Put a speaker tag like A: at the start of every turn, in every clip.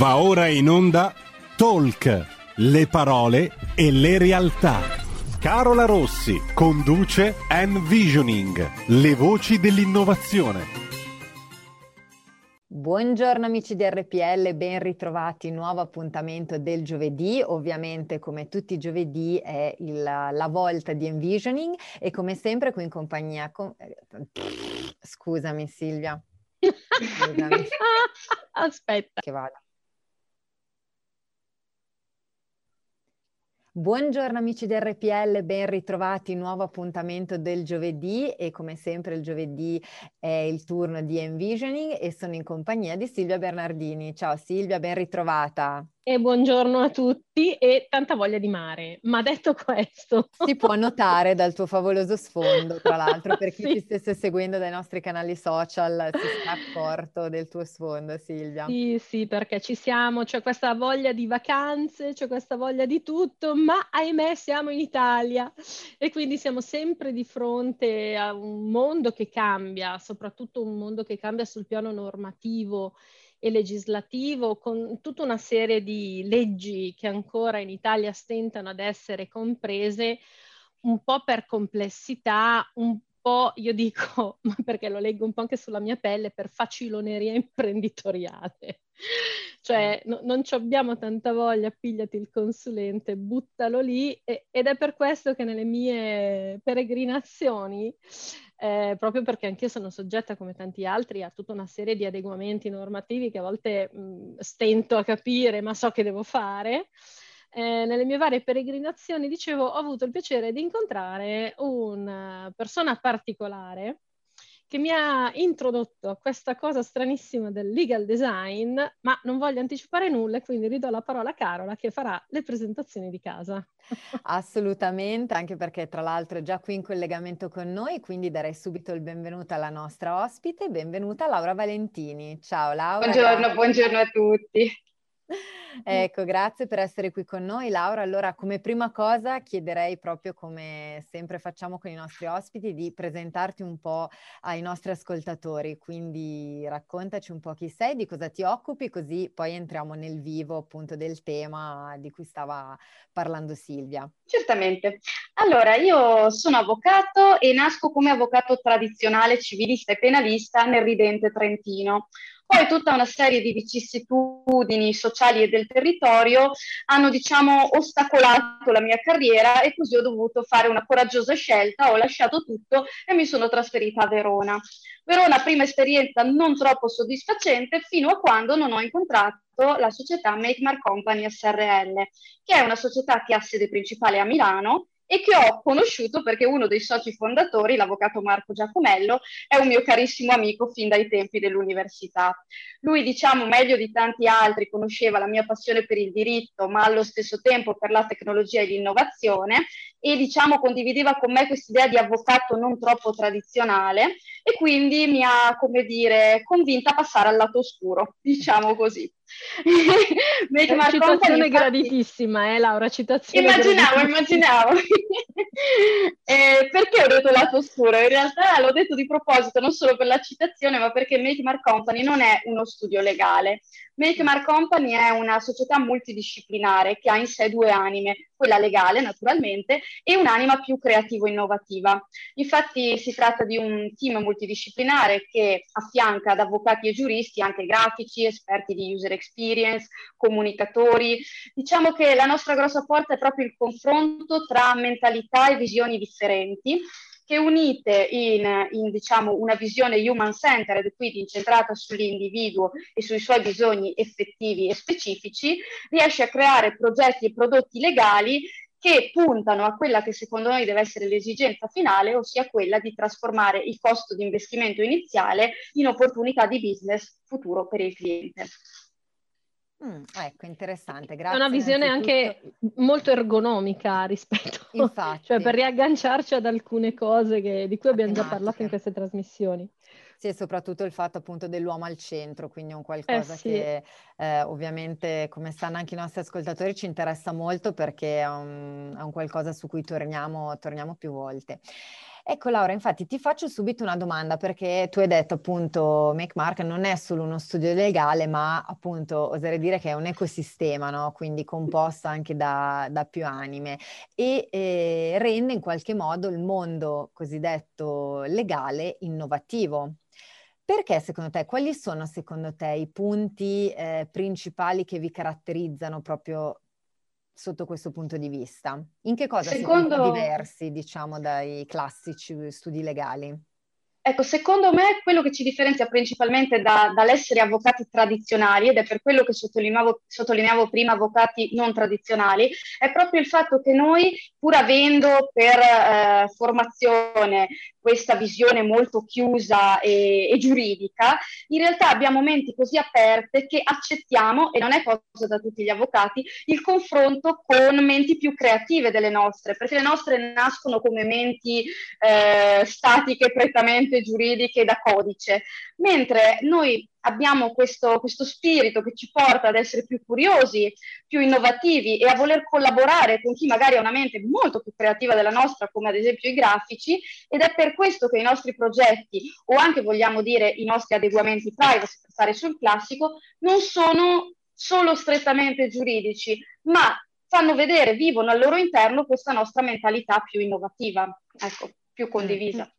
A: Va ora in onda Talk, le parole e le realtà. Carola Rossi conduce Envisioning, le voci dell'innovazione.
B: Buongiorno amici di RPL, ben ritrovati, nuovo appuntamento del giovedì, ovviamente come tutti i giovedì è il, la volta di Envisioning e come sempre qui in compagnia... Con... Scusami Silvia.
C: Scusami. Aspetta.
B: Che vada. Buongiorno amici di RPL, ben ritrovati, nuovo appuntamento del giovedì e come sempre il giovedì è il turno di Envisioning e sono in compagnia di Silvia Bernardini. Ciao Silvia, ben ritrovata.
C: E buongiorno a tutti e tanta voglia di mare. Ma detto questo...
B: Si può notare dal tuo favoloso sfondo, tra l'altro, per chi sì. ti stesse seguendo dai nostri canali social, si sta accorto del tuo sfondo, Silvia.
C: Sì, sì, perché ci siamo, c'è questa voglia di vacanze, c'è questa voglia di tutto, ma ahimè siamo in Italia e quindi siamo sempre di fronte a un mondo che cambia, soprattutto un mondo che cambia sul piano normativo e legislativo con tutta una serie di leggi che ancora in Italia stentano ad essere comprese un po' per complessità, un po', io dico, ma perché lo leggo un po' anche sulla mia pelle, per faciloneria imprenditoriale. cioè no, non abbiamo tanta voglia, pigliati il consulente, buttalo lì e, ed è per questo che nelle mie peregrinazioni eh, proprio perché anch'io sono soggetta, come tanti altri, a tutta una serie di adeguamenti normativi che a volte mh, stento a capire, ma so che devo fare. Eh, nelle mie varie peregrinazioni, dicevo, ho avuto il piacere di incontrare una persona particolare che mi ha introdotto a questa cosa stranissima del legal design, ma non voglio anticipare nulla e quindi ridò la parola a Carola che farà le presentazioni di casa.
B: Assolutamente, anche perché tra l'altro è già qui in collegamento con noi, quindi darei subito il benvenuto alla nostra ospite, benvenuta Laura Valentini. Ciao Laura.
D: Buongiorno, buongiorno a tutti.
B: Ecco, grazie per essere qui con noi, Laura. Allora, come prima cosa chiederei proprio come sempre facciamo con i nostri ospiti di presentarti un po' ai nostri ascoltatori, quindi raccontaci un po' chi sei, di cosa ti occupi, così poi entriamo nel vivo appunto del tema di cui stava parlando Silvia.
D: Certamente. Allora, io sono avvocato e nasco come avvocato tradizionale civilista e penalista nel ridente Trentino. Poi tutta una serie di vicissitudini sociali e del territorio hanno, diciamo, ostacolato la mia carriera e così ho dovuto fare una coraggiosa scelta, ho lasciato tutto e mi sono trasferita a Verona. Verona, prima esperienza non troppo soddisfacente fino a quando non ho incontrato la società Make Mar Company SRL, che è una società che ha sede principale a Milano e che ho conosciuto perché uno dei soci fondatori, l'avvocato Marco Giacomello, è un mio carissimo amico fin dai tempi dell'università. Lui, diciamo, meglio di tanti altri, conosceva la mia passione per il diritto, ma allo stesso tempo per la tecnologia e l'innovazione e, diciamo, condivideva con me quest'idea di avvocato non troppo tradizionale e quindi mi ha, come dire, convinta a passare al lato oscuro, diciamo così.
C: Make Mark citazione infatti... graditissima, eh Laura, citazione
D: Immaginavo, immaginavo. eh, perché ho detto lato oscuro? In realtà l'ho detto di proposito, non solo per la citazione, ma perché Make Mark Company non è uno studio legale. Make Mark Company è una società multidisciplinare che ha in sé due anime, quella legale naturalmente e un'anima più creativo-innovativa. Infatti si tratta di un team multidisciplinare che affianca ad avvocati e giuristi anche grafici, esperti di user experience, comunicatori. Diciamo che la nostra grossa forza è proprio il confronto tra mentalità e visioni differenti che unite in, in diciamo, una visione human-centered, quindi incentrata sull'individuo e sui suoi bisogni effettivi e specifici, riesce a creare progetti e prodotti legali che puntano a quella che secondo noi deve essere l'esigenza finale, ossia quella di trasformare il costo di investimento iniziale in opportunità di business futuro per il cliente.
B: Mm, ecco, interessante, grazie.
C: È una visione anche molto ergonomica rispetto, Infatti. cioè per riagganciarci ad alcune cose che, di cui abbiamo già parlato in queste trasmissioni.
B: Sì, e soprattutto il fatto appunto dell'uomo al centro, quindi un qualcosa eh sì. che eh, ovviamente, come sanno anche i nostri ascoltatori, ci interessa molto perché è un, è un qualcosa su cui torniamo, torniamo più volte. Ecco Laura, infatti ti faccio subito una domanda perché tu hai detto appunto Make Mark non è solo uno studio legale ma appunto oserei dire che è un ecosistema, no? quindi composto anche da, da più anime e eh, rende in qualche modo il mondo cosiddetto legale innovativo. Perché secondo te, quali sono secondo te i punti eh, principali che vi caratterizzano proprio sotto questo punto di vista? In che cosa Secondo... siete diversi, diciamo, dai classici studi legali?
D: Ecco, secondo me quello che ci differenzia principalmente da, dall'essere avvocati tradizionali, ed è per quello che sottolineavo, sottolineavo, prima avvocati non tradizionali, è proprio il fatto che noi, pur avendo per eh, formazione questa visione molto chiusa e, e, giuridica, in realtà abbiamo menti così aperte che accettiamo, e non è cosa da tutti gli avvocati, il confronto con menti più creative delle nostre, perché le nostre nascono come menti eh, statiche, prettamente giuridiche da codice, mentre noi abbiamo questo, questo, spirito che ci porta ad essere più curiosi, più innovativi e a voler collaborare con chi magari ha una mente molto più creativa della nostra, come ad esempio i grafici, ed è per questo che i nostri progetti, o anche vogliamo dire i nostri adeguamenti privacy, per stare sul classico, non sono solo strettamente giuridici, ma fanno vedere, vivono al loro interno questa nostra mentalità più innovativa, ecco, più condivisa.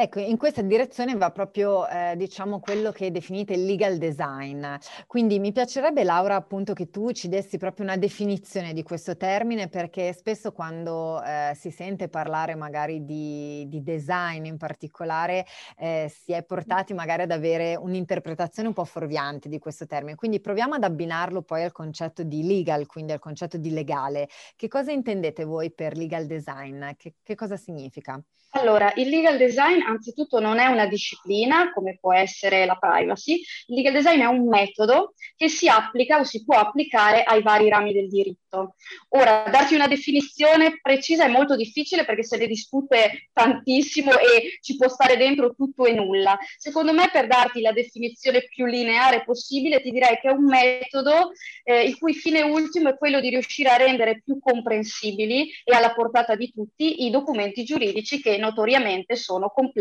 B: Ecco, in questa direzione va proprio, eh, diciamo, quello che definite il legal design. Quindi mi piacerebbe, Laura, appunto, che tu ci dessi proprio una definizione di questo termine, perché spesso quando eh, si sente parlare magari di, di design in particolare, eh, si è portati magari ad avere un'interpretazione un po' fuorviante di questo termine. Quindi proviamo ad abbinarlo poi al concetto di legal, quindi al concetto di legale. Che cosa intendete voi per legal design? Che, che cosa significa?
D: Allora, il legal design anzitutto non è una disciplina come può essere la privacy, il legal design è un metodo che si applica o si può applicare ai vari rami del diritto. Ora, darti una definizione precisa è molto difficile perché se ne discute tantissimo e ci può stare dentro tutto e nulla. Secondo me, per darti la definizione più lineare possibile, ti direi che è un metodo eh, il cui fine ultimo è quello di riuscire a rendere più comprensibili e alla portata di tutti i documenti giuridici che notoriamente sono complessi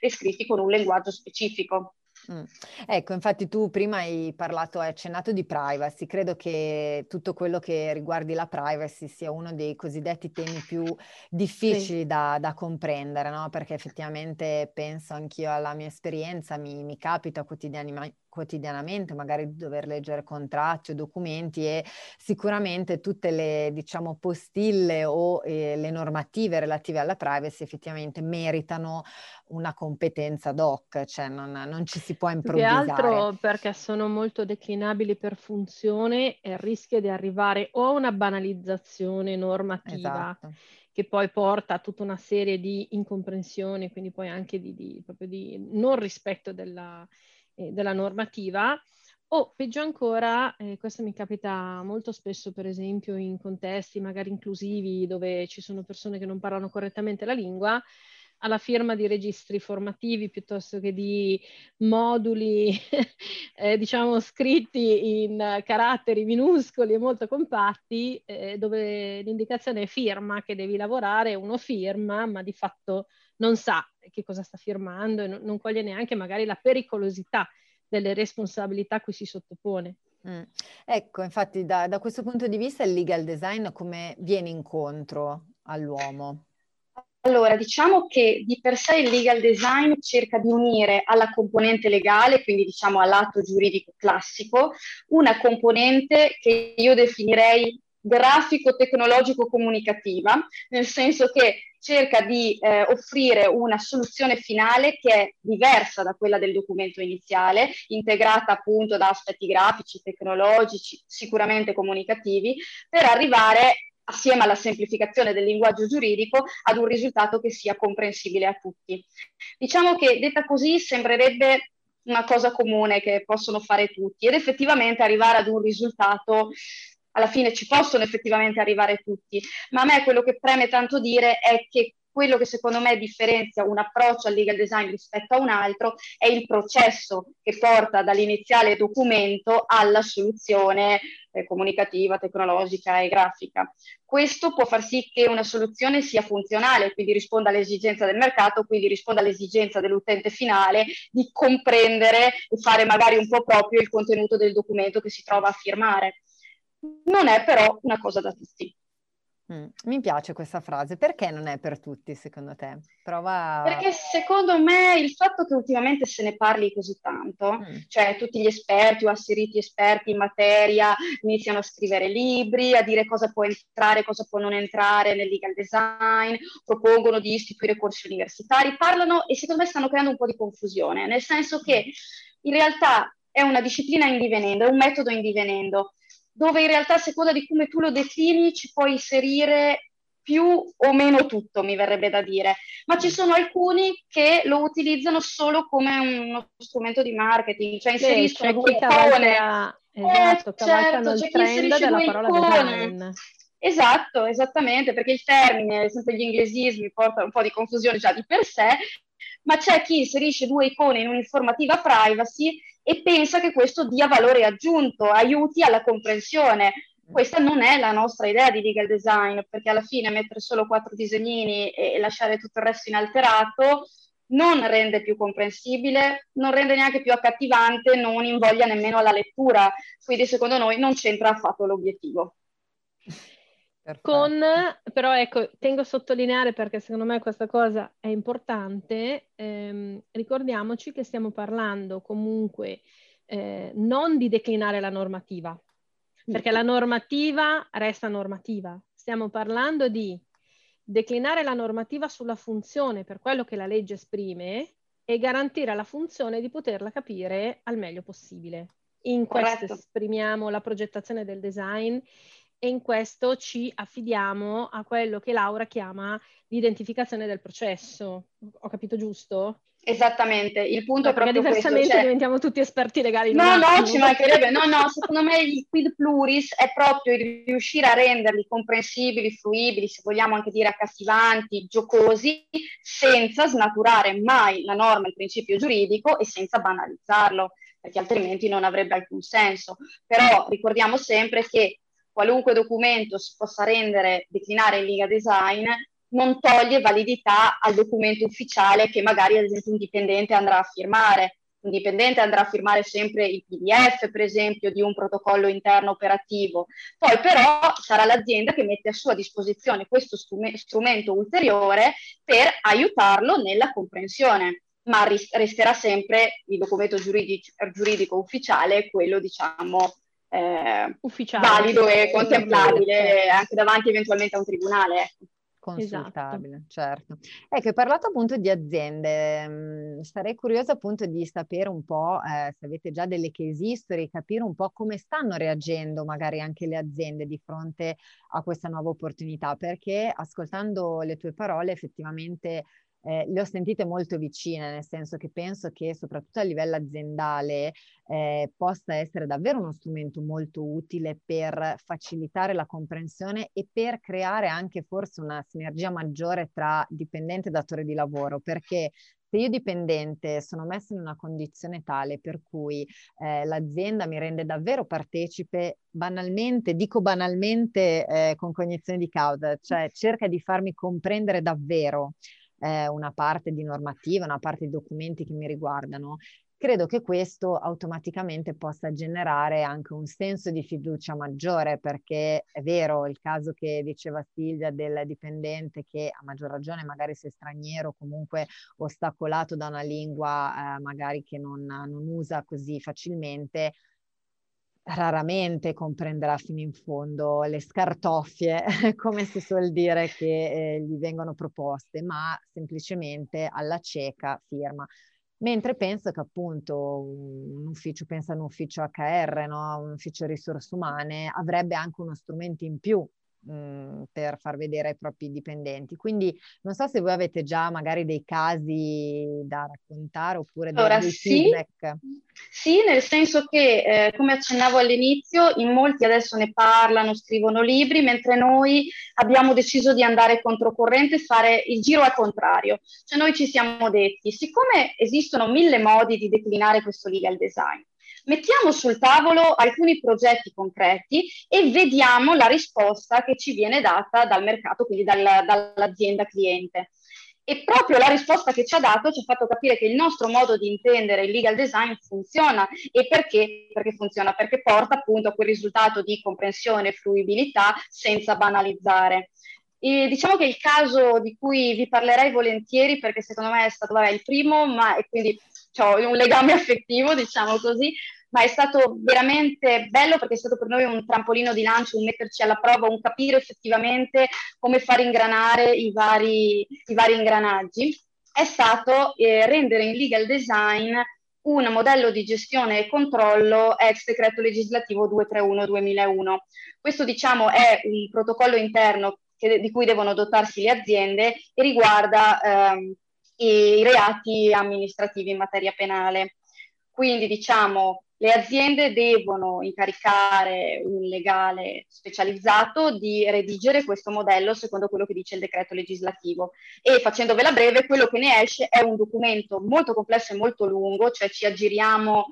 D: e scritti con un linguaggio specifico.
B: Mm. Ecco, infatti tu prima hai parlato, hai accennato di privacy, credo che tutto quello che riguardi la privacy sia uno dei cosiddetti temi più difficili sì. da, da, comprendere, no? Perché effettivamente penso anch'io alla mia esperienza, mi, mi capita quotidianamente quotidianamente, magari di dover leggere contratti o documenti e sicuramente tutte le, diciamo, postille o eh, le normative relative alla privacy effettivamente meritano una competenza doc, cioè non, non ci si può improvvisare.
C: Che altro perché sono molto declinabili per funzione e rischia di arrivare o a una banalizzazione normativa esatto che poi porta a tutta una serie di incomprensioni, quindi poi anche di, di, di non rispetto della, eh, della normativa. O peggio ancora, eh, questo mi capita molto spesso per esempio in contesti magari inclusivi dove ci sono persone che non parlano correttamente la lingua, alla firma di registri formativi piuttosto che di moduli, eh, diciamo, scritti in caratteri minuscoli e molto compatti, eh, dove l'indicazione è firma che devi lavorare, uno firma, ma di fatto non sa che cosa sta firmando e non, non coglie neanche magari la pericolosità delle responsabilità a cui si sottopone.
B: Mm. Ecco, infatti da, da questo punto di vista il legal design come viene incontro all'uomo?
D: Allora, diciamo che di per sé il legal design cerca di unire alla componente legale, quindi diciamo all'atto giuridico classico, una componente che io definirei grafico-tecnologico-comunicativa, nel senso che cerca di eh, offrire una soluzione finale che è diversa da quella del documento iniziale, integrata appunto da aspetti grafici, tecnologici, sicuramente comunicativi, per arrivare assieme alla semplificazione del linguaggio giuridico ad un risultato che sia comprensibile a tutti. Diciamo che detta così sembrerebbe una cosa comune che possono fare tutti ed effettivamente arrivare ad un risultato alla fine ci possono effettivamente arrivare tutti, ma a me quello che preme tanto dire è che quello che secondo me differenzia un approccio al legal design rispetto a un altro è il processo che porta dall'iniziale documento alla soluzione eh, comunicativa, tecnologica e grafica. Questo può far sì che una soluzione sia funzionale, quindi risponda all'esigenza del mercato, quindi risponda all'esigenza dell'utente finale di comprendere e fare magari un po' proprio il contenuto del documento che si trova a firmare. Non è però una cosa da tutti.
B: Mm, mi piace questa frase, perché non è per tutti secondo te? Prova...
D: Perché secondo me il fatto che ultimamente se ne parli così tanto, mm. cioè tutti gli esperti o asseriti esperti in materia iniziano a scrivere libri, a dire cosa può entrare, cosa può non entrare nel legal design, propongono di istituire corsi universitari, parlano e secondo me stanno creando un po' di confusione, nel senso che in realtà è una disciplina in divenendo, è un metodo in divenendo dove in realtà a seconda di come tu lo defini ci puoi inserire più o meno tutto, mi verrebbe da dire, ma ci sono alcuni che lo utilizzano solo come uno strumento di marketing, cioè inseriscono sì, icone.
C: Esatto, eh, certo, c'è chi inserisce due icone.
D: Esatto, esattamente, perché il termine, sempre gli inglesismi, porta un po' di confusione già di per sé, ma c'è chi inserisce due icone in un'informativa privacy e pensa che questo dia valore aggiunto, aiuti alla comprensione. Questa non è la nostra idea di legal design, perché alla fine mettere solo quattro disegnini e lasciare tutto il resto inalterato non rende più comprensibile, non rende neanche più accattivante, non invoglia nemmeno alla lettura. Quindi secondo noi non c'entra affatto l'obiettivo.
C: Con, però ecco, tengo a sottolineare perché secondo me questa cosa è importante, ehm, ricordiamoci che stiamo parlando comunque eh, non di declinare la normativa, perché la normativa resta normativa, stiamo parlando di declinare la normativa sulla funzione per quello che la legge esprime e garantire alla funzione di poterla capire al meglio possibile. In questo Corretto. esprimiamo la progettazione del design e in questo ci affidiamo a quello che Laura chiama l'identificazione del processo. Ho capito giusto?
D: Esattamente, il punto è proprio
C: diversamente
D: questo, cioè...
C: diventiamo tutti esperti legali.
D: No, no, ci mancherebbe. No, no, secondo me il quid pluris è proprio il riuscire a renderli comprensibili, fruibili, se vogliamo anche dire accattivanti, giocosi, senza snaturare mai la norma, il principio giuridico e senza banalizzarlo, perché altrimenti non avrebbe alcun senso. Però ricordiamo sempre che qualunque documento si possa rendere, declinare in Liga Design, non toglie validità al documento ufficiale che magari ad esempio un dipendente andrà a firmare. Un dipendente andrà a firmare sempre il PDF, per esempio, di un protocollo interno operativo. Poi però sarà l'azienda che mette a sua disposizione questo strumento ulteriore per aiutarlo nella comprensione ma resterà sempre il documento giuridico, giuridico ufficiale, quello diciamo eh, valido e contemplabile anche davanti eventualmente a un tribunale. Ecco.
B: Consultabile, esatto. certo. Ecco, hai parlato appunto di aziende, mm, sarei curiosa appunto di sapere un po' eh, se avete già delle case history, capire un po' come stanno reagendo magari anche le aziende di fronte a questa nuova opportunità, perché ascoltando le tue parole effettivamente eh, le ho sentite molto vicine, nel senso che penso che soprattutto a livello aziendale eh, possa essere davvero uno strumento molto utile per facilitare la comprensione e per creare anche forse una sinergia maggiore tra dipendente e datore di lavoro, perché se io dipendente sono messa in una condizione tale per cui eh, l'azienda mi rende davvero partecipe banalmente, dico banalmente eh, con cognizione di causa, cioè cerca di farmi comprendere davvero eh, una parte di normativa, una parte di documenti che mi riguardano, credo che questo automaticamente possa generare anche un senso di fiducia maggiore, perché è vero il caso che diceva Silvia del dipendente che a maggior ragione magari se straniero, comunque ostacolato da una lingua eh, magari che non, non usa così facilmente, raramente comprenderà fino in fondo le scartoffie, come si suol dire, che eh, gli vengono proposte, ma semplicemente alla cieca firma. Mentre penso che appunto un ufficio, pensa a un ufficio HR, no? un ufficio risorse umane, avrebbe anche uno strumento in più mh, per far vedere ai propri dipendenti. Quindi non so se voi avete già magari dei casi da raccontare oppure allora, dei sì, feedback.
D: Sì, nel senso che, eh, come accennavo all'inizio, in molti adesso ne parlano, scrivono libri, mentre noi abbiamo deciso di andare controcorrente e fare il giro al contrario. Cioè noi ci siamo detti, siccome esistono mille modi di declinare questo legal design, mettiamo sul tavolo alcuni progetti concreti e vediamo la risposta che ci viene data dal mercato, quindi dal, dall'azienda cliente. E proprio la risposta che ci ha dato ci ha fatto capire che il nostro modo di intendere il legal design funziona. E perché? Perché funziona? Perché porta appunto a quel risultato di comprensione e fruibilità senza banalizzare. E diciamo che il caso di cui vi parlerei volentieri, perché secondo me è stato vabbè, il primo, ma e quindi ho un legame affettivo, diciamo così, ma è stato veramente bello perché è stato per noi un trampolino di lancio, un metterci alla prova, un capire effettivamente come far ingranare i vari, i vari ingranaggi, è stato eh, rendere in legal design un modello di gestione e controllo ex decreto legislativo 231-2001. Questo diciamo è un protocollo interno che, di cui devono dotarsi le aziende e riguarda ehm, i, reati amministrativi in materia penale. Quindi diciamo le aziende devono incaricare un legale specializzato di redigere questo modello secondo quello che dice il decreto legislativo e facendovela breve quello che ne esce è un documento molto complesso e molto lungo, cioè ci aggiriamo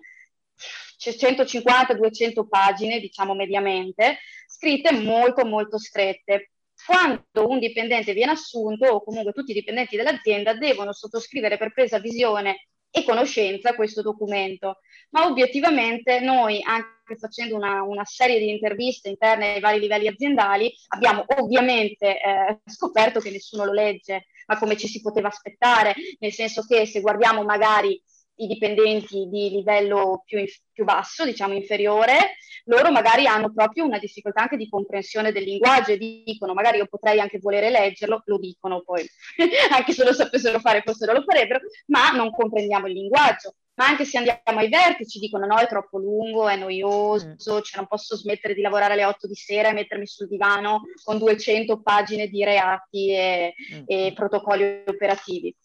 D: 150-200 pagine, diciamo mediamente, scritte molto molto strette quando un dipendente viene assunto o comunque tutti i dipendenti dell'azienda devono sottoscrivere per presa visione e conoscenza questo documento. Ma obiettivamente noi, anche facendo una, una serie di interviste interne ai vari livelli aziendali, abbiamo ovviamente eh, scoperto che nessuno lo legge, ma come ci si poteva aspettare, nel senso che se guardiamo magari i dipendenti di livello più, più, basso, diciamo inferiore, loro magari hanno proprio una difficoltà anche di comprensione del linguaggio e dicono magari io potrei anche volere leggerlo, lo dicono poi, anche se lo sapessero fare forse non lo farebbero, ma non comprendiamo il linguaggio. Ma anche se andiamo ai vertici dicono no, è troppo lungo, è noioso, mm. cioè non posso smettere di lavorare alle 8 di sera e mettermi sul divano con 200 pagine di reati e, mm. e protocolli operativi.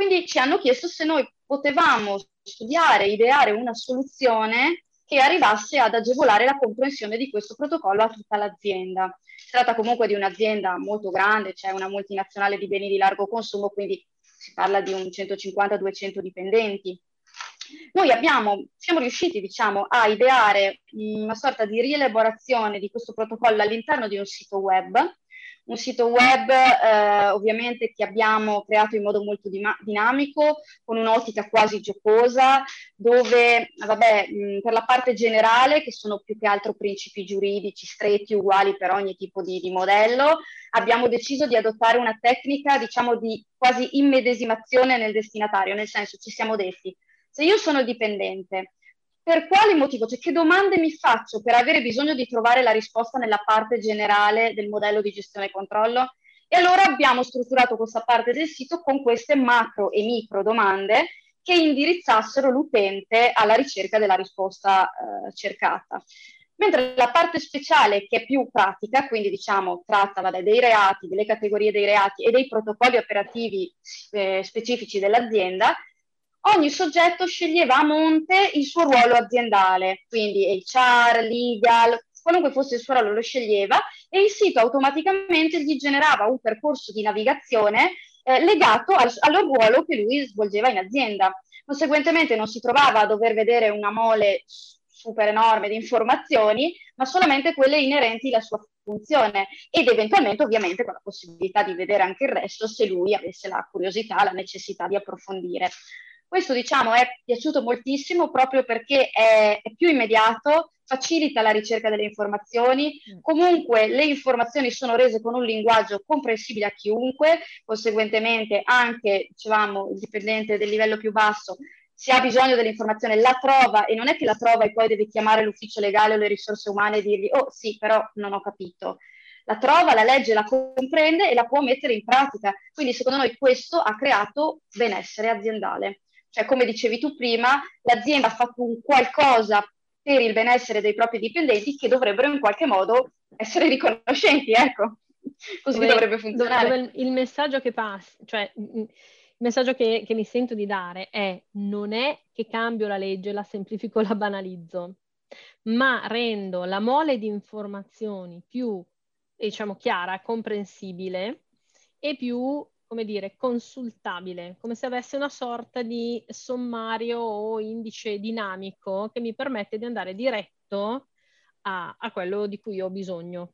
D: Quindi ci hanno chiesto se noi potevamo studiare, ideare una soluzione che arrivasse ad agevolare la comprensione di questo protocollo a tutta l'azienda. Si tratta comunque di un'azienda molto grande, c'è cioè una multinazionale di beni di largo consumo, quindi si parla di un 150-200 dipendenti. Noi abbiamo, siamo riusciti diciamo, a ideare una sorta di rielaborazione di questo protocollo all'interno di un sito web un sito web eh, ovviamente che abbiamo creato in modo molto di- dinamico, con un'ottica quasi giocosa, dove, vabbè, mh, per la parte generale, che sono più che altro principi giuridici stretti, uguali per ogni tipo di, di modello, abbiamo deciso di adottare una tecnica, diciamo, di quasi immedesimazione nel destinatario, nel senso ci siamo detti, se io sono dipendente per quale motivo? Cioè, che domande mi faccio per avere bisogno di trovare la risposta nella parte generale del modello di gestione e controllo? E allora abbiamo strutturato questa parte del sito con queste macro e micro domande che indirizzassero l'utente alla ricerca della risposta eh, cercata. Mentre la parte speciale, che è più pratica, quindi diciamo tratta vabbè, dei reati, delle categorie dei reati e dei protocolli operativi eh, specifici dell'azienda, ogni soggetto sceglieva a monte il suo ruolo aziendale, quindi HR, legal, qualunque fosse il suo ruolo lo sceglieva e il sito automaticamente gli generava un percorso di navigazione eh, legato al, al ruolo che lui svolgeva in azienda. Conseguentemente non si trovava a dover vedere una mole super enorme di informazioni, ma solamente quelle inerenti alla sua funzione ed eventualmente ovviamente con la possibilità di vedere anche il resto se lui avesse la curiosità, la necessità di approfondire. Questo diciamo è piaciuto moltissimo proprio perché è, è più immediato, facilita la ricerca delle informazioni, mm. comunque le informazioni sono rese con un linguaggio comprensibile a chiunque, conseguentemente anche dicevamo, il dipendente del livello più basso se ha bisogno dell'informazione la trova e non è che la trova e poi deve chiamare l'ufficio legale o le risorse umane e dirgli oh sì però non ho capito la trova, la legge, la comprende e la può mettere in pratica. Quindi secondo noi questo ha creato benessere aziendale. Cioè, come dicevi tu prima, l'azienda ha fatto un qualcosa per il benessere dei propri dipendenti che dovrebbero in qualche modo essere riconoscenti, ecco. Così dove, dovrebbe funzionare.
C: Dove il messaggio che passa, cioè il messaggio che, che mi sento di dare è non è che cambio la legge, la semplifico, la banalizzo, ma rendo la mole di informazioni più, diciamo, chiara, comprensibile e più come dire, consultabile, come se avesse una sorta di sommario o indice dinamico che mi permette di andare diretto a, a quello di cui ho bisogno.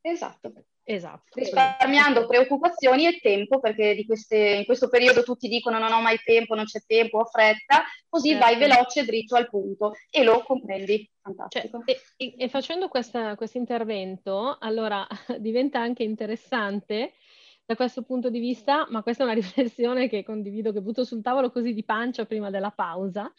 D: Esatto.
C: Esatto.
D: Risparmiando preoccupazioni e tempo, perché queste, in questo periodo tutti dicono non ho mai tempo, non c'è tempo, ho fretta, così certo. vai veloce, dritto al punto e lo comprendi. Fantastico.
C: Cioè, e, e, facendo questo intervento, allora diventa anche interessante da questo punto di vista, ma questa è una riflessione che condivido, che butto sul tavolo così di pancia prima della pausa.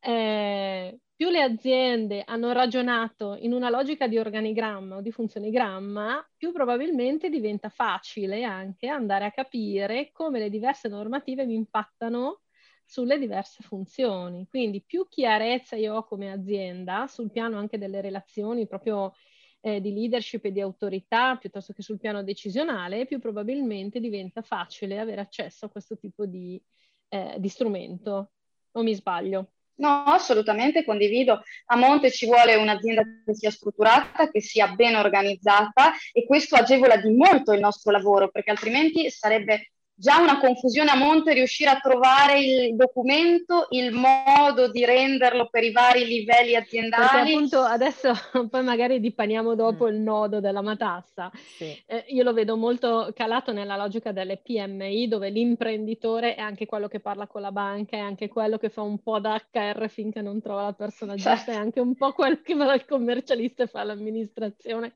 C: Eh, più le aziende hanno ragionato in una logica di organigramma o di funzionigramma, più probabilmente diventa facile anche andare a capire come le diverse normative mi impattano sulle diverse funzioni. Quindi più chiarezza io ho come azienda sul piano anche delle relazioni proprio eh, di leadership e di autorità piuttosto che sul piano decisionale, più probabilmente diventa facile avere accesso a questo tipo di, eh, di strumento. O mi sbaglio?
D: No, assolutamente condivido. A monte ci vuole un'azienda che sia strutturata, che sia ben organizzata e questo agevola di molto il nostro lavoro perché altrimenti sarebbe già una confusione a monte riuscire a trovare il documento, il modo di renderlo per i vari livelli aziendali.
C: Perché appunto adesso poi magari dipaniamo dopo mm. il nodo della matassa. Sì. Eh, io lo vedo molto calato nella logica delle PMI dove l'imprenditore è anche quello che parla con la banca, è anche quello che fa un po' da HR finché non trova la persona giusta, certo. è anche un po' quello che va dal commercialista e fa l'amministrazione.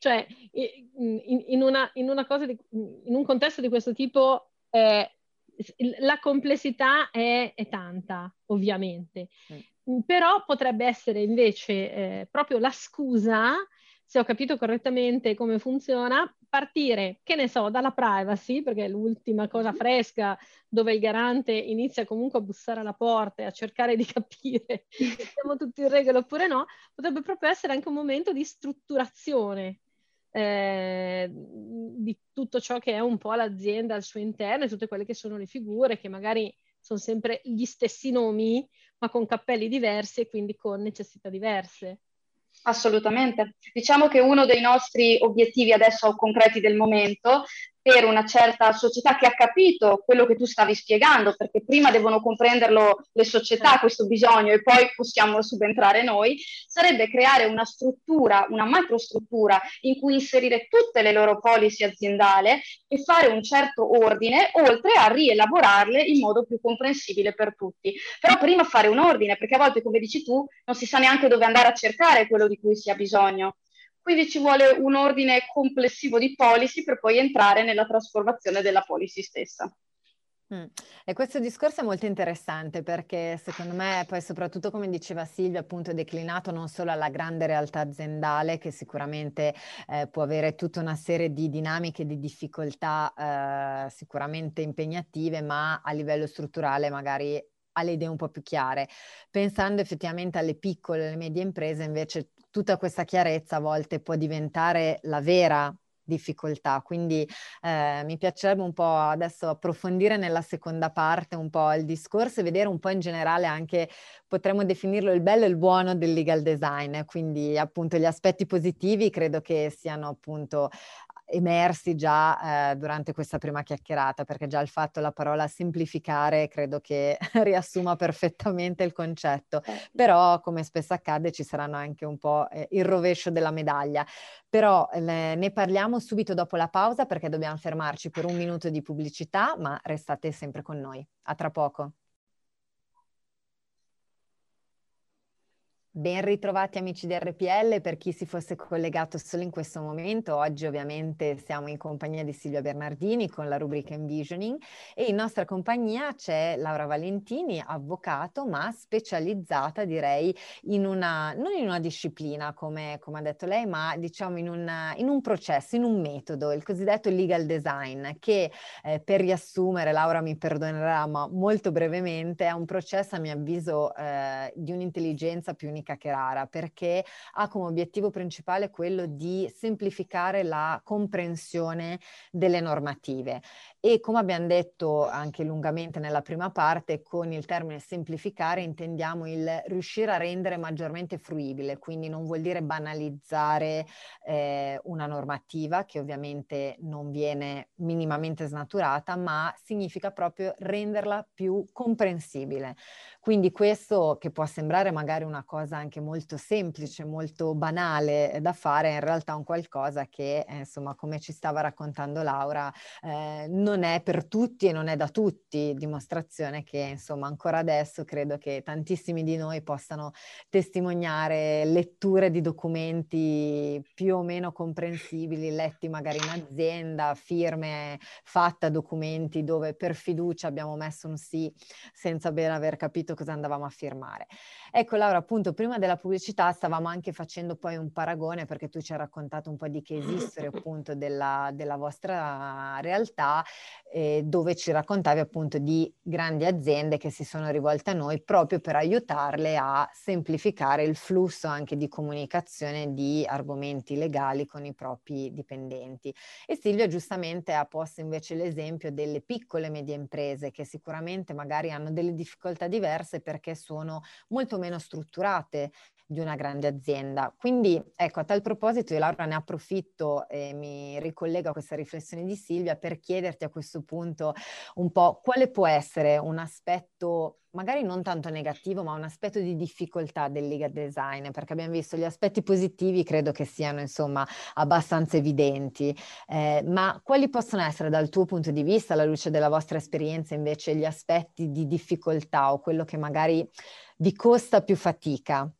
C: Cioè in, in, una, in, una cosa di, in un contesto di questo tipo eh, la complessità è, è, tanta, ovviamente, mm. però potrebbe essere invece eh, proprio la scusa, se ho capito correttamente come funziona, partire, che ne so, dalla privacy, perché è l'ultima cosa mm-hmm. fresca dove il garante inizia comunque a bussare alla porta e a cercare di capire se siamo tutti in regola oppure no, potrebbe proprio essere anche un momento di strutturazione eh, di tutto ciò che è un po' l'azienda al suo interno e tutte quelle che sono le figure che magari sono sempre gli stessi nomi ma con cappelli diversi e quindi con necessità diverse.
D: Assolutamente. Diciamo che uno dei nostri obiettivi adesso concreti del momento per una certa società che ha capito quello che tu stavi spiegando, perché prima devono comprenderlo le società, certo. questo bisogno, e poi possiamo subentrare noi, sarebbe creare una struttura, una macrostruttura in cui inserire tutte le loro policy aziendali e fare un certo ordine, oltre a rielaborarle in modo più comprensibile per tutti. Però prima fare un ordine, perché a volte, come dici tu, non si sa neanche dove andare a cercare quello di cui si ha bisogno. Quindi ci vuole un ordine complessivo di policy per poi entrare nella trasformazione della policy stessa.
B: Mm. E questo discorso è molto interessante perché secondo me poi soprattutto come diceva Silvia appunto è declinato non solo alla grande realtà aziendale che sicuramente eh, può avere tutta una serie di dinamiche, di difficoltà eh, sicuramente impegnative ma a livello strutturale magari ha le idee un po' più chiare. Pensando effettivamente alle piccole e alle medie imprese invece tutta questa chiarezza a volte può diventare la vera difficoltà. Quindi eh, mi piacerebbe un po' adesso approfondire nella seconda parte un po' il discorso e vedere un po' in generale anche, potremmo definirlo il bello e il buono del legal design, quindi appunto gli aspetti positivi credo che siano appunto emersi già eh, durante questa prima chiacchierata, perché già il fatto, la parola semplificare, credo che riassuma perfettamente il concetto. Eh. Però, come spesso accade, ci saranno anche un po' eh, il rovescio della medaglia. Però ne, ne parliamo subito dopo la pausa, perché dobbiamo fermarci per un minuto di pubblicità, ma restate sempre con noi. A tra poco. Ben ritrovati amici di RPL, per chi si fosse collegato solo in questo momento, oggi ovviamente siamo in compagnia di Silvia Bernardini con la rubrica Envisioning e in nostra compagnia c'è Laura Valentini, avvocato ma specializzata direi in una, non in una disciplina come, come ha detto lei, ma diciamo in, una, in, un processo, in un metodo, il cosiddetto legal design che eh, per riassumere, Laura mi perdonerà ma molto brevemente, è un processo a mio avviso eh, di un'intelligenza più universale mica che rara, perché ha come obiettivo principale quello di semplificare la comprensione delle normative. E come abbiamo detto anche lungamente nella prima parte, con il termine semplificare intendiamo il riuscire a rendere maggiormente fruibile, quindi non vuol dire banalizzare eh, una normativa che ovviamente non viene minimamente snaturata, ma significa proprio renderla più comprensibile. Quindi questo che può sembrare magari una cosa anche molto semplice, molto banale da fare, in realtà è un qualcosa che, eh, insomma, come ci stava raccontando Laura, eh, è per tutti e non è da tutti, dimostrazione che, insomma, ancora adesso credo che tantissimi di noi possano testimoniare letture di documenti più o meno comprensibili, letti magari in azienda, firme fatte a documenti dove per fiducia abbiamo messo un sì senza ben aver capito capito cosa andavamo a firmare. Ecco Laura, appunto prima della pubblicità stavamo anche facendo poi un paragone perché tu ci hai raccontato un po' di che esistere appunto della, della vostra realtà eh, dove ci raccontavi appunto di grandi aziende che si sono rivolte a noi proprio per aiutarle a semplificare il flusso anche di comunicazione di argomenti legali con i propri dipendenti. E Silvia giustamente ha posto invece l'esempio delle piccole e medie imprese che sicuramente magari hanno delle difficoltà diverse perché sono molto meno strutturate di una grande azienda. Quindi ecco, a tal proposito io Laura ne approfitto e mi ricollego a questa riflessione di Silvia per chiederti a questo punto un po' quale può essere un aspetto magari non tanto negativo, ma un aspetto di difficoltà del legal design, perché abbiamo visto gli aspetti positivi, credo che siano insomma abbastanza evidenti, eh, ma quali possono essere dal tuo punto di vista, alla luce della vostra esperienza, invece gli aspetti di difficoltà o quello che magari vi costa più fatica?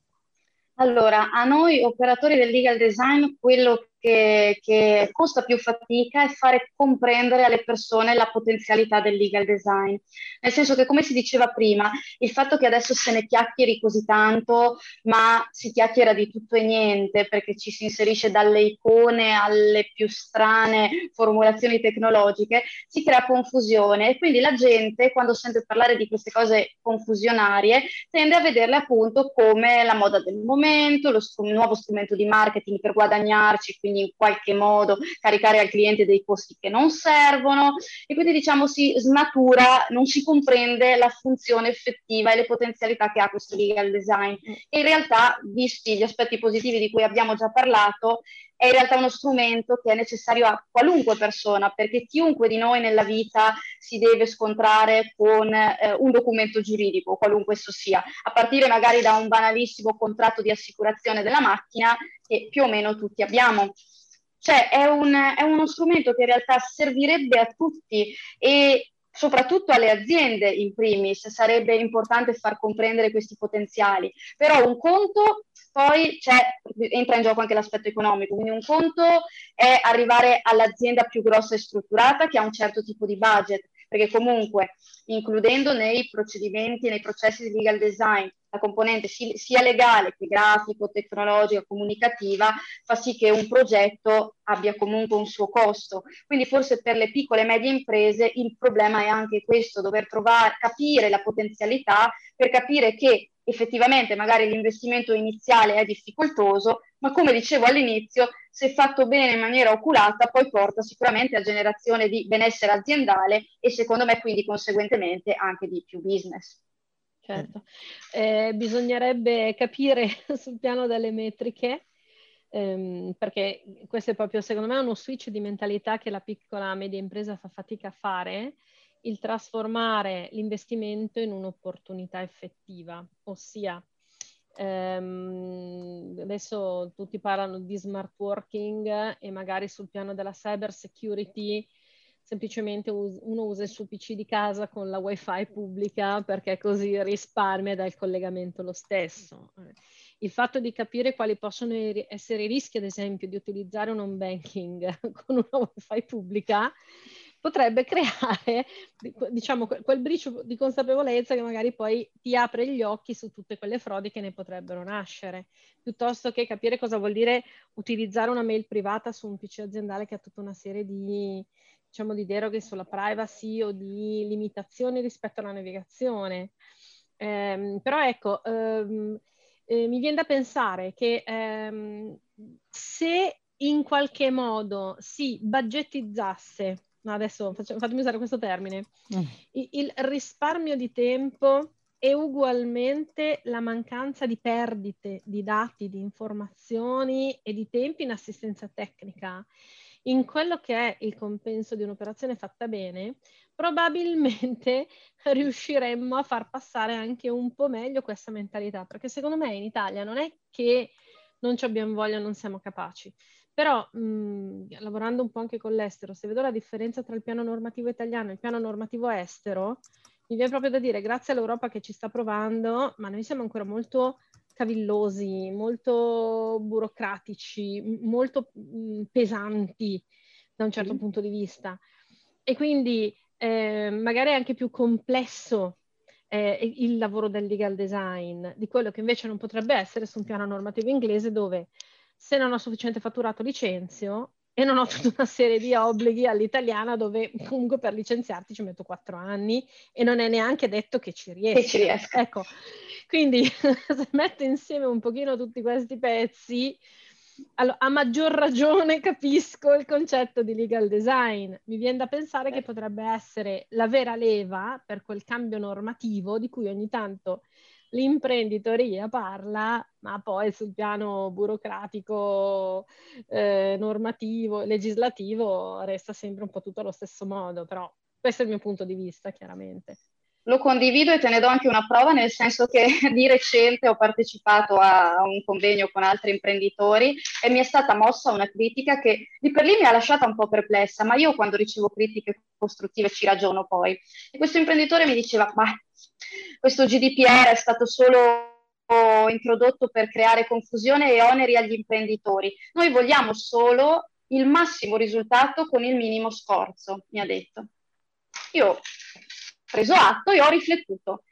D: Allora, a noi operatori del legal design quello che, che, costa più fatica è fare comprendere alle persone la potenzialità del legal design. Nel senso che, come si diceva prima, il fatto che adesso se ne chiacchieri così tanto, ma si chiacchiera di tutto e niente, perché ci si inserisce dalle icone alle più strane formulazioni tecnologiche, si crea confusione e quindi la gente, quando sente parlare di queste cose confusionarie, tende a vederle appunto come la moda del momento, lo str- nuovo strumento di marketing per guadagnarci, quindi in qualche modo caricare al cliente dei costi che non servono e quindi diciamo si snatura, non si comprende la funzione effettiva e le potenzialità che ha questo legal design. E in realtà, visti gli aspetti positivi di cui abbiamo già parlato, è in realtà uno strumento che è necessario a qualunque persona, perché chiunque di noi nella vita si deve scontrare con eh, un documento giuridico, qualunque esso sia, a partire magari da un banalissimo contratto di assicurazione della macchina che più o meno tutti abbiamo. Cioè è, un, è uno strumento che in realtà servirebbe a tutti e soprattutto alle aziende in primis sarebbe importante far comprendere questi potenziali. Però un conto poi entra in gioco anche l'aspetto economico, quindi un conto è arrivare all'azienda più grossa e strutturata che ha un certo tipo di budget, perché comunque includendo nei procedimenti, nei processi di legal design, la componente sia legale che grafico, tecnologica, comunicativa, fa sì che un progetto abbia comunque un suo costo. Quindi forse per le piccole e medie imprese il problema è anche questo, dover trovare, capire la potenzialità per capire che effettivamente magari l'investimento iniziale è difficoltoso, ma come dicevo all'inizio, se fatto bene in maniera oculata, poi porta sicuramente a generazione di benessere aziendale e secondo me quindi conseguentemente anche di più business.
C: Certo, eh, bisognerebbe capire sul piano delle metriche, ehm, perché questo è proprio secondo me uno switch di mentalità che la piccola media impresa fa fatica a fare, il trasformare l'investimento in un'opportunità effettiva, ossia ehm, adesso tutti parlano di smart working e magari sul piano della cyber security semplicemente uno usa il suo PC di casa con la wifi pubblica perché così risparmia dal collegamento lo stesso. Il fatto di capire quali possono essere i rischi, ad esempio, di utilizzare un home banking con una wifi pubblica potrebbe creare, diciamo, quel briccio di consapevolezza che magari poi ti apre gli occhi su tutte quelle frodi che ne potrebbero nascere, piuttosto che capire cosa vuol dire utilizzare una mail privata su un PC aziendale che ha tutta una serie di, diciamo, di deroghe sulla privacy o di limitazioni rispetto alla navigazione. Eh, però ecco, ehm, eh, mi viene da pensare che ehm, se in qualche modo si budgetizzasse, no, adesso faccio, fatemi usare questo termine, mm. il, il risparmio di tempo e ugualmente la mancanza di perdite di dati, di informazioni e di tempi in assistenza tecnica in quello che è il compenso di un'operazione fatta bene, probabilmente riusciremmo a far passare anche un po' meglio questa mentalità, perché secondo me in Italia non è che non ci abbiamo voglia, non siamo capaci. Però mh, lavorando un po' anche con l'estero, se vedo la differenza tra il piano normativo italiano e il piano normativo estero, mi viene proprio da dire grazie all'Europa che ci sta provando, ma noi siamo ancora molto cavillosi, molto burocratici, molto mh, pesanti da un certo mm. punto di vista. E quindi eh, magari è anche più complesso eh, il lavoro del legal design di quello che invece non potrebbe essere su un piano normativo inglese dove se non ho sufficiente fatturato licenzio e non ho tutta una serie di obblighi all'italiana dove comunque per licenziarti ci metto quattro anni e non è neanche detto che ci riesco. Che ci riesco. Ecco, quindi se metto insieme un pochino tutti questi pezzi, allora, a maggior ragione capisco il concetto di legal design. Mi viene da pensare che potrebbe essere la vera leva per quel cambio normativo di cui ogni tanto l'imprenditoria parla, ma poi sul piano burocratico, eh, normativo, legislativo resta sempre un po' tutto allo stesso modo, però questo è il mio punto di vista, chiaramente.
D: Lo condivido e te ne do anche una prova, nel senso che di recente ho partecipato a un convegno con altri imprenditori e mi è stata mossa una critica che di per lì mi ha lasciata un po' perplessa, ma io quando ricevo critiche costruttive ci ragiono poi. E questo imprenditore mi diceva, ma questo GDPR è stato solo introdotto per creare confusione e oneri agli imprenditori. Noi vogliamo solo il massimo risultato con il minimo sforzo, mi ha detto. Io preso atto e ho riflettuto.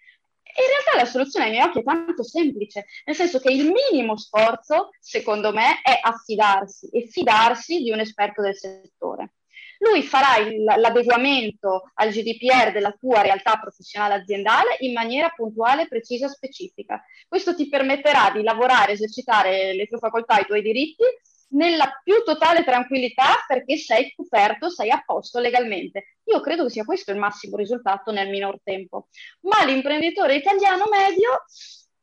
D: In realtà la soluzione ai miei occhi è tanto semplice, nel senso che il minimo sforzo, secondo me, è affidarsi e fidarsi di un esperto del settore. Lui farà il, l'adeguamento al GDPR della tua realtà professionale aziendale in maniera puntuale, precisa, specifica. Questo ti permetterà di lavorare, esercitare le tue facoltà, i tuoi diritti nella più totale tranquillità perché sei coperto, sei a posto legalmente. Io credo che sia questo il massimo risultato nel minor tempo. Ma l'imprenditore italiano medio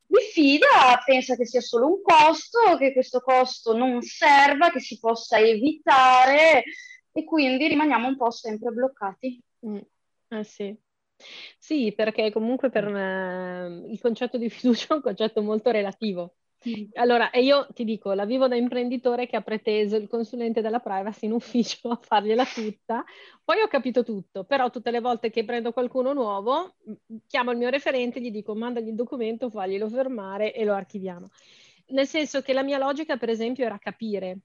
D: diffida, pensa che sia solo un costo, che questo costo non serva, che si possa evitare e quindi rimaniamo un po' sempre bloccati.
C: Mm. Eh sì. Sì, perché comunque per me il concetto di fiducia è un concetto molto relativo allora, e io ti dico, la vivo da imprenditore che ha preteso il consulente della privacy in ufficio a fargliela tutta, poi ho capito tutto, però tutte le volte che prendo qualcuno nuovo, chiamo il mio referente, gli dico mandagli il documento, faglielo fermare e lo archiviamo. Nel senso che la mia logica, per esempio, era capire.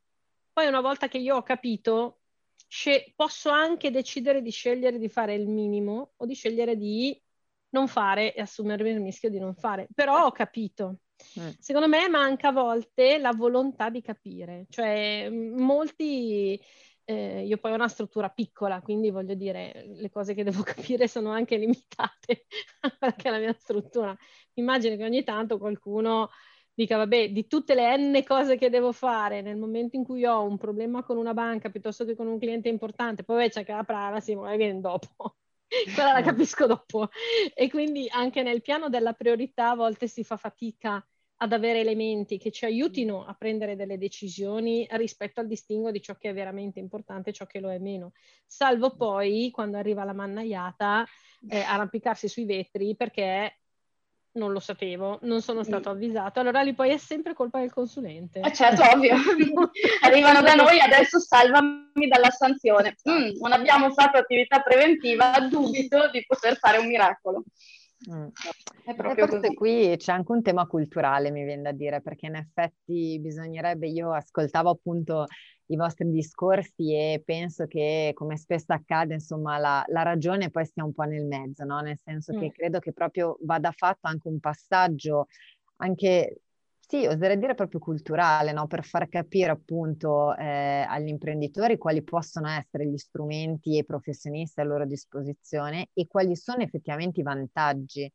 C: Poi una volta che io ho capito, sce- posso anche decidere di scegliere di fare il minimo o di scegliere di non fare e assumermi il rischio di non fare. Però ho capito. Mm. Secondo me manca a volte la volontà di capire, cioè molti, eh, io poi ho una struttura piccola, quindi voglio dire, le cose che devo capire sono anche limitate perché la mia struttura. Immagino che ogni tanto qualcuno dica, vabbè, di tutte le n cose che devo fare nel momento in cui ho un problema con una banca piuttosto che con un cliente importante, poi c'è che la privacy, magari viene dopo. Quella la capisco dopo. E quindi anche nel piano della priorità a volte si fa fatica ad avere elementi che ci aiutino a prendere delle decisioni rispetto al distinguo di ciò che è veramente importante e ciò che lo è meno. Salvo poi, quando arriva la mannaiata, eh, arrampicarsi sui vetri perché non lo sapevo, non sono stato avvisato. Allora lì poi è sempre colpa del consulente.
D: Eh certo, ovvio. Arrivano da noi, adesso salvami dalla sanzione. Mm, non abbiamo fatto attività preventiva, dubito di poter fare un miracolo.
B: Mm. È proprio forse così. qui c'è anche un tema culturale, mi viene da dire, perché in effetti bisognerebbe, io ascoltavo appunto i vostri discorsi e penso che come spesso accade, insomma, la, la ragione poi stia un po' nel mezzo, no? Nel senso mm. che credo che proprio vada fatto anche un passaggio anche sì, oserei dire proprio culturale, no? per far capire appunto eh, agli imprenditori quali possono essere gli strumenti e i professionisti a loro disposizione e quali sono effettivamente i vantaggi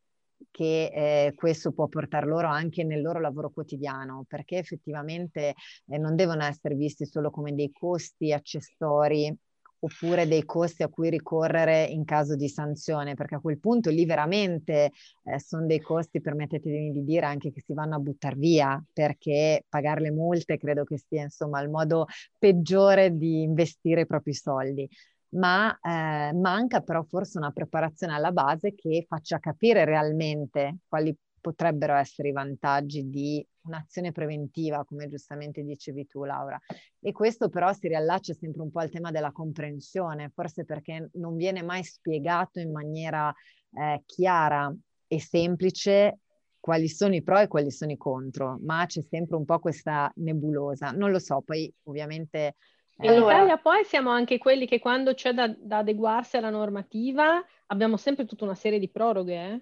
B: che eh, questo può portare loro anche nel loro lavoro quotidiano, perché effettivamente eh, non devono essere visti solo come dei costi accessori oppure dei costi a cui ricorrere in caso di sanzione, perché a quel punto lì veramente eh, sono dei costi, permettetemi di dire, anche che si vanno a buttare via, perché pagare le multe credo che sia insomma il modo peggiore di investire i propri soldi. Ma eh, manca però forse una preparazione alla base che faccia capire realmente quali potrebbero essere i vantaggi di un'azione preventiva, come giustamente dicevi tu, Laura. E questo però si riallaccia sempre un po' al tema della comprensione, forse perché non viene mai spiegato in maniera eh, chiara e semplice quali sono i pro e quali sono i contro, ma c'è sempre un po' questa nebulosa. Non lo so, poi ovviamente...
C: In eh, Italia poi siamo anche quelli che quando c'è da, da, adeguarsi alla normativa abbiamo sempre tutta una serie di proroghe. Eh?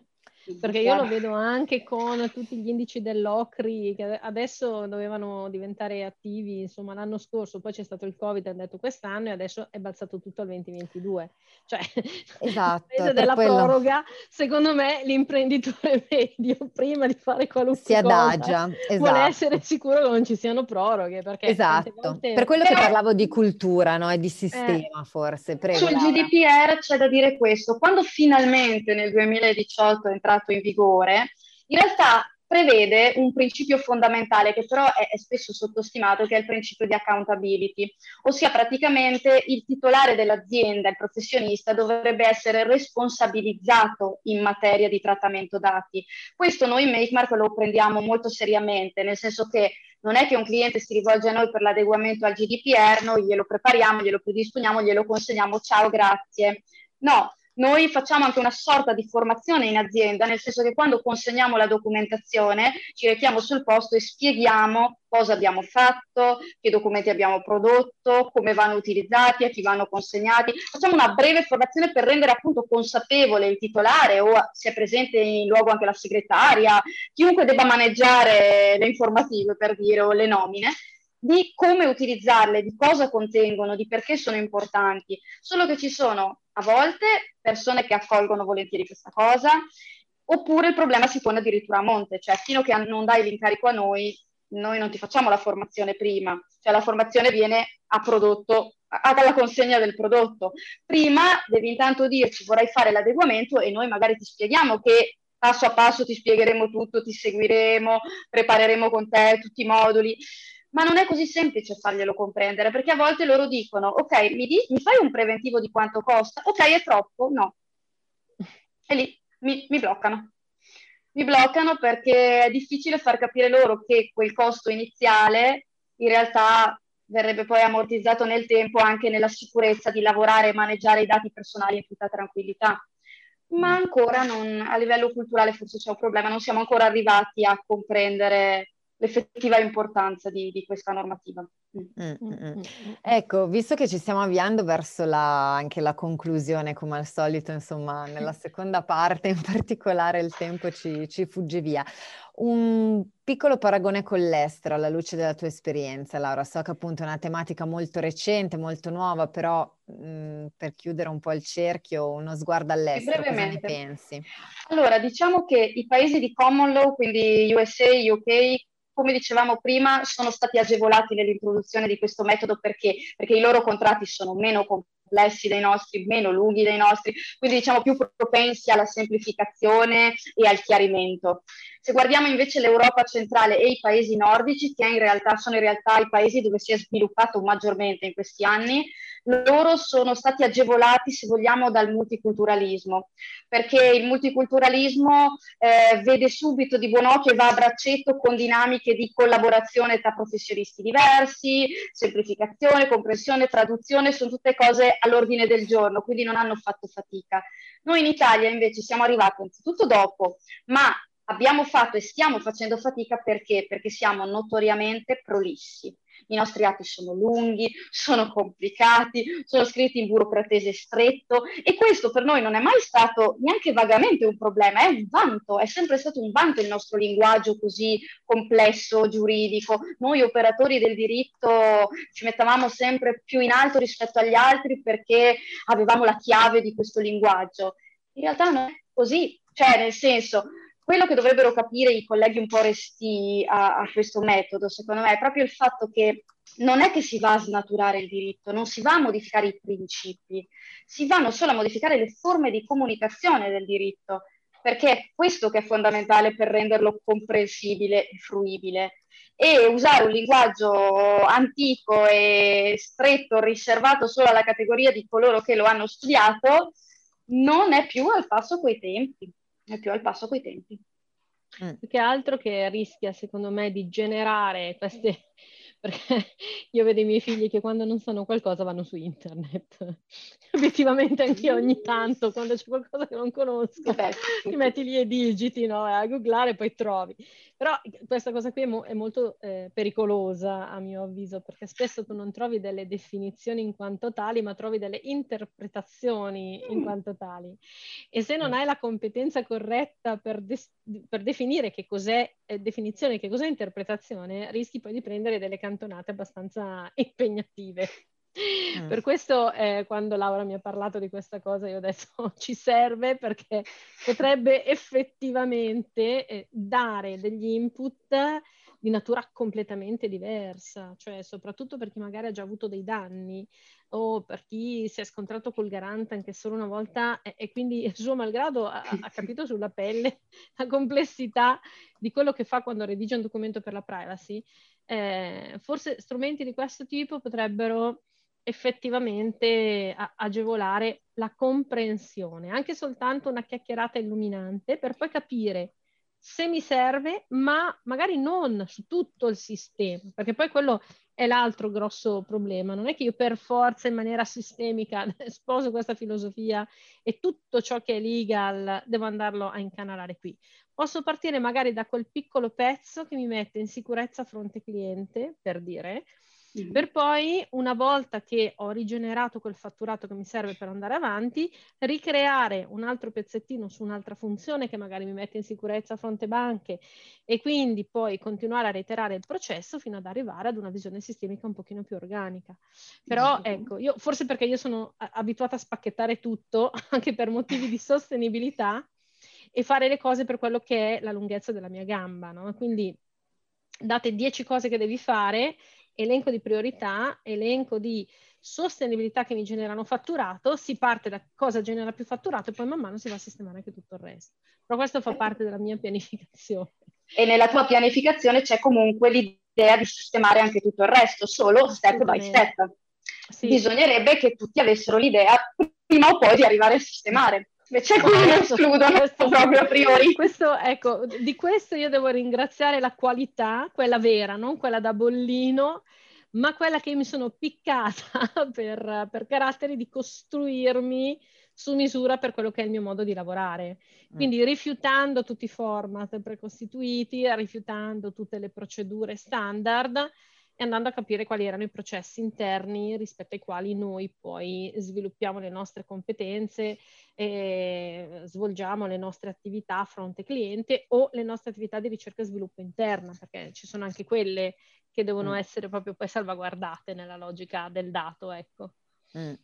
C: Perché io lo vedo anche con tutti gli indici dell'OCRI che adesso dovevano diventare attivi, insomma, l'anno scorso, poi c'è stato il Covid, hanno detto quest'anno e adesso è balzato tutto al 2022. Cioè,
B: esatto,
C: della quello... proroga, secondo me l'imprenditore medio prima di fare qualunque
B: si adagia,
C: cosa,
B: esatto.
C: vuole essere sicuro che non ci siano proroghe. Perché
B: esatto, volte... per quello che parlavo di cultura no? e di sistema eh. forse. Prego,
D: Sul
B: Laura.
D: GDPR c'è da dire questo, quando finalmente nel 2018 è entrato entrato in vigore, in realtà prevede un principio fondamentale che però è, è, spesso sottostimato, che è il principio di accountability, ossia praticamente il titolare dell'azienda, il professionista, dovrebbe essere responsabilizzato in materia di trattamento dati. Questo noi in MakeMark lo prendiamo molto seriamente, nel senso che non è che un cliente si rivolge a noi per l'adeguamento al GDPR, noi glielo prepariamo, glielo predisponiamo, glielo consegniamo, ciao, grazie. No, noi facciamo anche una sorta di formazione in azienda, nel senso che quando consegniamo la documentazione ci rechiamo sul posto e spieghiamo cosa abbiamo fatto, che documenti abbiamo prodotto, come vanno utilizzati, a chi vanno consegnati. Facciamo una breve formazione per rendere appunto consapevole il titolare o se è presente in luogo anche la segretaria, chiunque debba maneggiare le informative per dire o le nomine di come utilizzarle, di cosa contengono, di perché sono importanti, solo che ci sono a volte persone che accolgono volentieri questa cosa, oppure il problema si pone addirittura a monte, cioè fino che non dai l'incarico a noi, noi non ti facciamo la formazione prima, cioè la formazione viene a prodotto, alla consegna del prodotto. Prima devi intanto dirci vorrei fare l'adeguamento e noi magari ti spieghiamo che passo a passo ti spiegheremo tutto, ti seguiremo, prepareremo con te tutti i moduli ma non è così semplice farglielo comprendere, perché a volte loro dicono, ok, mi, di, mi fai un preventivo di quanto costa? Ok, è troppo? No. E lì mi, mi bloccano. Mi bloccano perché è difficile far capire loro che quel costo iniziale in realtà verrebbe poi ammortizzato nel tempo anche nella sicurezza di lavorare e maneggiare i dati personali in tutta tranquillità. Ma ancora non, a livello culturale forse c'è un problema, non siamo ancora arrivati a comprendere l'effettiva importanza di, di questa normativa.
B: Mm, mm, mm. Ecco, visto che ci stiamo avviando verso la, anche la conclusione, come al solito, insomma, nella seconda parte in particolare il tempo ci, ci fugge via. Un piccolo paragone con l'estero alla luce della tua esperienza, Laura. So che appunto è una tematica molto recente, molto nuova, però mh, per chiudere un po' il cerchio, uno sguardo all'estero, cosa ne pensi?
D: Allora, diciamo che i paesi di common law, quindi USA, UK, come dicevamo prima, sono stati agevolati nell'introduzione di questo metodo perché? Perché i loro contratti sono meno complessi dei nostri, meno lunghi dei nostri, quindi diciamo più propensi alla semplificazione e al chiarimento. Se guardiamo invece l'Europa centrale e i paesi nordici, che in realtà sono in realtà i paesi dove si è sviluppato maggiormente in questi anni, loro sono stati agevolati, se vogliamo, dal multiculturalismo, perché il multiculturalismo eh, vede subito di buon occhio e va a braccetto con dinamiche di collaborazione tra professionisti diversi, semplificazione, comprensione, traduzione, sono tutte cose all'ordine del giorno, quindi non hanno fatto fatica. Noi in Italia invece siamo arrivati anzitutto dopo, ma abbiamo fatto e stiamo facendo fatica perché? Perché siamo notoriamente prolissi. I nostri atti sono lunghi, sono complicati, sono scritti in burocratese stretto e questo per noi non è mai stato neanche vagamente un problema, è un vanto, è sempre stato un vanto il nostro linguaggio così complesso, giuridico. Noi operatori del diritto ci mettavamo sempre più in alto rispetto agli altri perché avevamo la chiave di questo linguaggio. In realtà non è così, cioè nel senso quello che dovrebbero capire i colleghi un po' resti a, a questo metodo, secondo me, è proprio il fatto che non è che si va a snaturare il diritto, non si va a modificare i principi, si vanno solo a modificare le forme di comunicazione del diritto, perché è questo che è fondamentale per renderlo comprensibile e fruibile. E usare un linguaggio antico e stretto, riservato solo alla categoria di coloro che lo hanno studiato, non è più al passo coi tempi. È più al passo coi tempi.
C: Mm. Più che altro che rischia, secondo me, di generare queste perché io vedo i miei figli che quando non sanno qualcosa vanno su internet. Obiettivamente anche io ogni tanto, quando c'è qualcosa che non conosco, Beh, ti metti lì e digiti, no? a googlare e poi trovi. Però questa cosa qui è, mo- è molto eh, pericolosa a mio avviso, perché spesso tu non trovi delle definizioni in quanto tali, ma trovi delle interpretazioni in quanto tali. E se non hai la competenza corretta per, des- per definire che cos'è eh, definizione, che cos'è interpretazione, rischi poi di prendere delle cantonate abbastanza impegnative. Mm. Per questo eh, quando Laura mi ha parlato di questa cosa io ho detto ci serve perché potrebbe effettivamente eh, dare degli input di natura completamente diversa, cioè soprattutto per chi magari ha già avuto dei danni o per chi si è scontrato col garante anche solo una volta e, e quindi suo malgrado ha, ha, capito sulla pelle la complessità di quello che fa quando redige un documento per la privacy, eh, forse strumenti di questo tipo potrebbero effettivamente agevolare la comprensione, anche soltanto una chiacchierata illuminante per poi capire se mi serve, ma magari non su tutto il sistema, perché poi quello è l'altro grosso problema. Non è che io per forza in maniera sistemica sposo questa filosofia e tutto ciò che è legal devo andarlo a incanalare qui. Posso partire magari da quel piccolo pezzo che mi mette in sicurezza fronte cliente, per dire, Mm. Per poi, una volta che ho rigenerato quel fatturato che mi serve per andare avanti, ricreare un altro pezzettino su un'altra funzione che magari mi mette in sicurezza a fronte banche e quindi poi continuare a reiterare il processo fino ad arrivare ad una visione sistemica un pochino più organica. Però mm. ecco, io forse perché io sono abituata a spacchettare tutto, anche per motivi di sostenibilità, e fare le cose per quello che è la lunghezza della mia gamba, no? Quindi date 10 cose che devi fare elenco di priorità, elenco di sostenibilità che mi generano fatturato, si parte da cosa genera più fatturato e poi man mano si va a sistemare anche tutto il resto. Però questo fa parte della mia pianificazione.
D: E nella tua pianificazione c'è comunque l'idea di sistemare anche tutto il resto, solo step by step. Sì. Bisognerebbe che tutti avessero l'idea prima o poi di arrivare a sistemare. Invece qui non escludono questo, proprio a priori.
C: Questo, ecco, di questo io devo ringraziare la qualità, quella vera, non quella da bollino, ma quella che mi sono piccata per, per caratteri di costruirmi su misura per quello che è il mio modo di lavorare. Mm. Quindi mm. rifiutando tutti i format precostituiti, rifiutando tutte le procedure standard, e andando a capire quali erano i processi interni rispetto ai quali noi poi sviluppiamo le nostre competenze, e svolgiamo le nostre attività a fronte cliente o le nostre attività di ricerca e sviluppo interna, perché ci sono anche quelle che devono mm. essere proprio poi salvaguardate nella logica del dato, ecco.
B: Mm.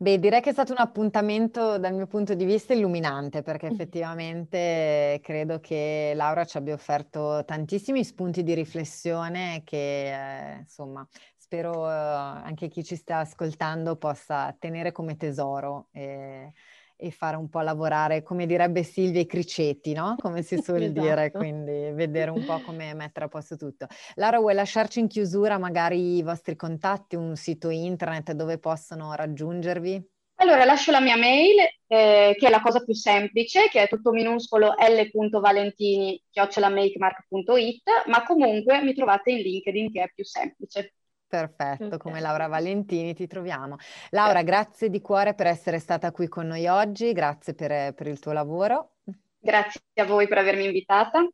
B: Beh, direi che è stato un appuntamento dal mio punto di vista illuminante perché effettivamente credo che Laura ci abbia offerto tantissimi spunti di riflessione che eh, insomma spero eh, anche chi ci sta ascoltando possa tenere come tesoro. Eh, e fare un po' lavorare, come direbbe Silvia, i cricetti, no? Come si suol esatto. dire, quindi vedere un po' come mettere a posto tutto. Laura, vuoi lasciarci in chiusura magari i vostri contatti, un sito internet dove possono raggiungervi?
D: Allora, lascio la mia mail, eh, che è la cosa più semplice, che è tutto minuscolo l.valentini.makemark.it, ma comunque mi trovate in LinkedIn, che è più semplice.
B: Perfetto, come Laura Valentini ti troviamo. Laura, grazie di cuore per essere stata qui con noi oggi, grazie per, per il tuo lavoro.
D: Grazie a voi per avermi invitata.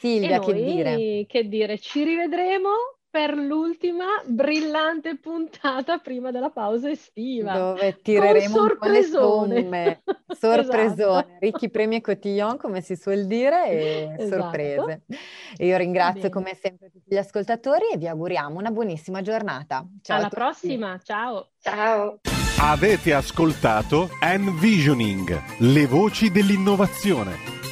B: Silvia, che dire?
C: Che dire, ci rivedremo per l'ultima brillante puntata prima della pausa estiva.
B: Dove tireremo un po' le somme. Sorpresone. esatto. Ricchi premi e cotillon, come si suol dire, e esatto. sorprese. E io ringrazio Bene. come sempre tutti gli ascoltatori e vi auguriamo una buonissima giornata.
C: Ciao Alla prossima, ciao.
D: Ciao.
A: Avete ascoltato Envisioning, le voci dell'innovazione